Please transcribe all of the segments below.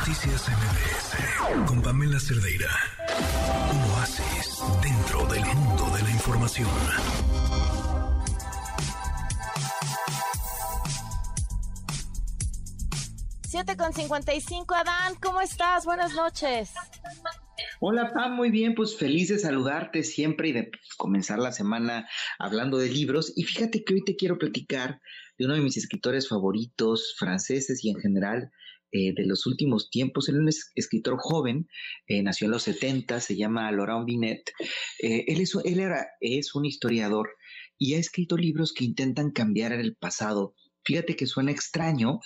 Noticias MBS con Pamela Cerdeira. Un oasis dentro del mundo de la información. Siete con 55, Adán, ¿cómo estás? Buenas noches. Hola Pam, muy bien, pues feliz de saludarte siempre y de comenzar la semana hablando de libros. Y fíjate que hoy te quiero platicar de uno de mis escritores favoritos, franceses y en general eh, de los últimos tiempos. Él es un escritor joven, eh, nació en los 70, se llama Laurent Binet. Eh, él, es, él era, es un historiador y ha escrito libros que intentan cambiar el pasado. Fíjate que suena extraño,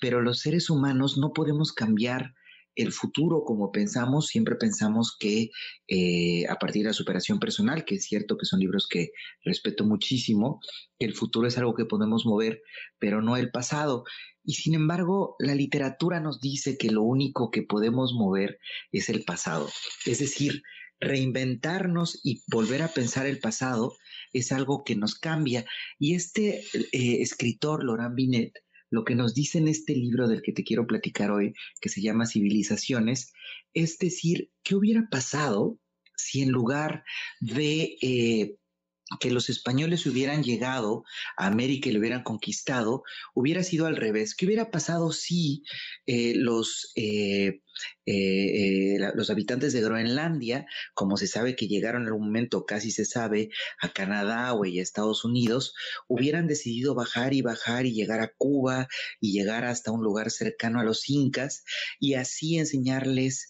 pero los seres humanos no podemos cambiar el futuro como pensamos, siempre pensamos que eh, a partir de la superación personal, que es cierto que son libros que respeto muchísimo, el futuro es algo que podemos mover, pero no el pasado. Y sin embargo, la literatura nos dice que lo único que podemos mover es el pasado. Es decir, reinventarnos y volver a pensar el pasado es algo que nos cambia. Y este eh, escritor, Laurent Binet, lo que nos dice en este libro del que te quiero platicar hoy, que se llama Civilizaciones, es decir, ¿qué hubiera pasado si en lugar de eh, que los españoles hubieran llegado a América y lo hubieran conquistado, hubiera sido al revés. ¿Qué hubiera pasado si eh, los, eh, eh, los habitantes de Groenlandia, como se sabe que llegaron en algún momento, casi se sabe, a Canadá o a Estados Unidos, hubieran decidido bajar y bajar y llegar a Cuba y llegar hasta un lugar cercano a los incas y así enseñarles,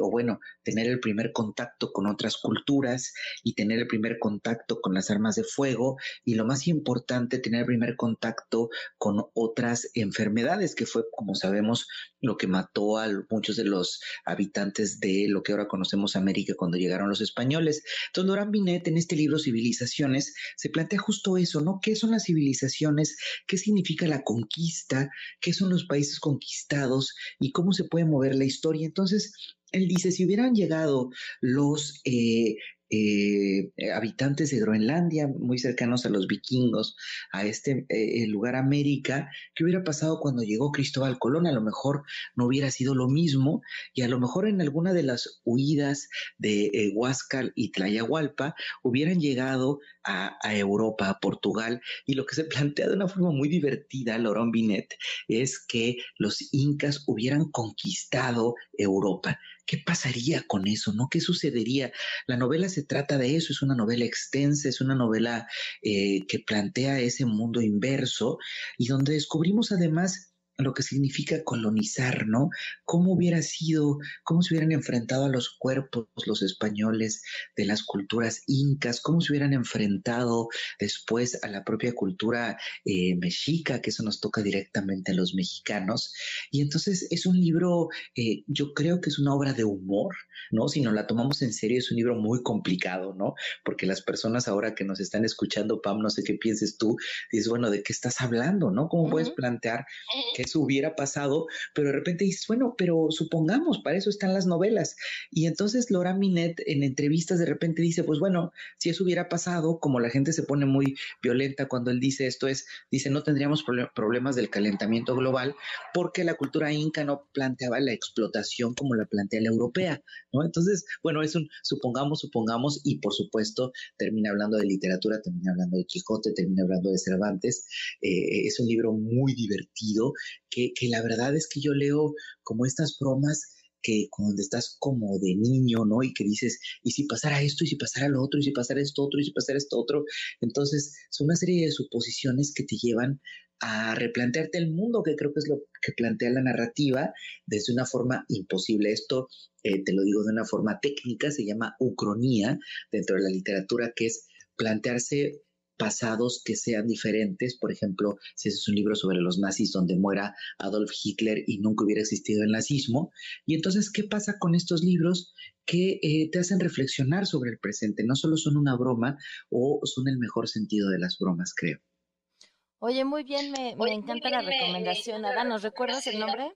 o bueno, tener el primer contacto con otras culturas y tener el primer contacto con las armas de fuego y lo más importante, tener el primer contacto con otras enfermedades, que fue, como sabemos, lo que mató a muchos de los habitantes de lo que ahora conocemos América cuando llegaron los españoles. Entonces, Laurent Binet en este libro Civilizaciones se plantea justo eso, ¿no? ¿Qué son las civilizaciones? ¿Qué significa la conquista? ¿Qué son los países conquistados? ¿Y cómo se puede mover la historia? Entonces, él dice, si hubieran llegado los eh, eh, habitantes de Groenlandia, muy cercanos a los vikingos, a este eh, lugar América, ¿qué hubiera pasado cuando llegó Cristóbal Colón? A lo mejor no hubiera sido lo mismo y a lo mejor en alguna de las huidas de eh, Huáscar y Tlayahualpa hubieran llegado a, a, Europa, a Portugal, y lo que se plantea de una forma muy divertida, Laurent Binet, es que los incas hubieran conquistado Europa. ¿Qué pasaría con eso? ¿No? ¿Qué sucedería? La novela se trata de eso, es una novela extensa, es una novela eh, que plantea ese mundo inverso y donde descubrimos además lo que significa colonizar, ¿no? ¿Cómo hubiera sido, cómo se hubieran enfrentado a los cuerpos los españoles de las culturas incas, cómo se hubieran enfrentado después a la propia cultura eh, mexica, que eso nos toca directamente a los mexicanos. Y entonces es un libro, eh, yo creo que es una obra de humor, ¿no? Si nos la tomamos en serio, es un libro muy complicado, ¿no? Porque las personas ahora que nos están escuchando, Pam, no sé qué pienses tú, dices, bueno, ¿de qué estás hablando, no? ¿Cómo puedes plantear que hubiera pasado? Pero de repente dices, bueno, pero supongamos, para eso están las novelas. Y entonces Laura Minet en entrevistas de repente dice, pues bueno, si eso hubiera pasado, como la gente se pone muy violenta cuando él dice esto, es, dice, no tendríamos problemas del calentamiento global porque la cultura inca no planteaba la explotación como la plantea la europea, ¿no? Entonces, bueno, es un supongamos, supongamos, y por supuesto termina hablando de literatura, termina hablando de Quijote, termina hablando de Cervantes. Eh, es un libro muy divertido, que, que la verdad es que yo leo como estas bromas que cuando estás como de niño, ¿no? Y que dices, ¿y si pasara esto? ¿Y si pasara lo otro? ¿Y si pasara esto otro? ¿Y si pasara esto otro? Entonces, son una serie de suposiciones que te llevan a replantearte el mundo, que creo que es lo que plantea la narrativa desde una forma imposible. Esto, eh, te lo digo de una forma técnica, se llama ucronía dentro de la literatura, que es plantearse pasados que sean diferentes. Por ejemplo, si ese es un libro sobre los nazis donde muera Adolf Hitler y nunca hubiera existido el nazismo. Y entonces, ¿qué pasa con estos libros que eh, te hacen reflexionar sobre el presente? No solo son una broma o son el mejor sentido de las bromas, creo. Oye, muy bien, me, encanta la recomendación. Ada, ¿nos recuerdas el nombre?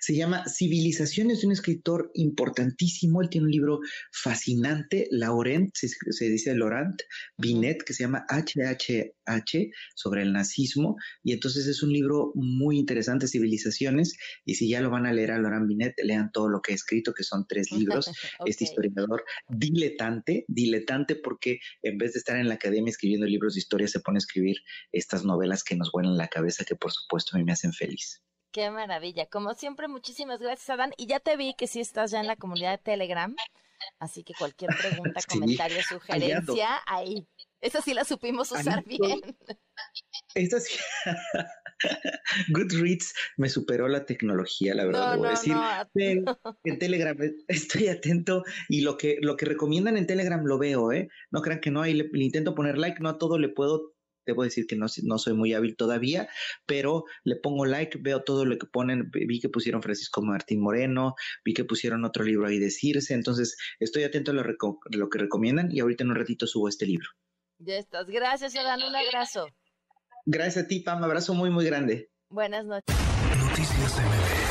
Se llama Civilizaciones de un escritor importantísimo. Él tiene un libro fascinante, Laurent, se, dice Laurent Binet, que se llama HHH, sobre el nazismo. Y entonces es un libro muy interesante, Civilizaciones. Y si ya lo van a leer a Laurent Binet, lean todo lo que ha escrito, que son tres libros. Este historiador diletante, diletante porque en vez de estar en la academia escribiendo libros de historia, se pone a escribir estas novelas que nos vuelan la cabeza, que por supuesto a mí me hacen feliz. Qué maravilla. Como siempre, muchísimas gracias, Adán. Y ya te vi que sí estás ya en la comunidad de Telegram. Así que cualquier pregunta, comentario, sugerencia, ahí. Esa sí la supimos usar bien. Esta sí. Goodreads me superó la tecnología, la verdad, debo decir. en Telegram estoy atento y lo que, lo que recomiendan en Telegram lo veo, ¿eh? No crean que no, ahí le intento poner like, no a todo le puedo debo decir que no, no soy muy hábil todavía, pero le pongo like, veo todo lo que ponen, vi que pusieron Francisco Martín Moreno, vi que pusieron otro libro ahí de Circe, entonces estoy atento a lo, lo que recomiendan y ahorita en un ratito subo este libro. Ya estás, gracias Adán, un abrazo. Gracias a ti, Pam, abrazo muy, muy grande. Buenas noches. Noticias MBS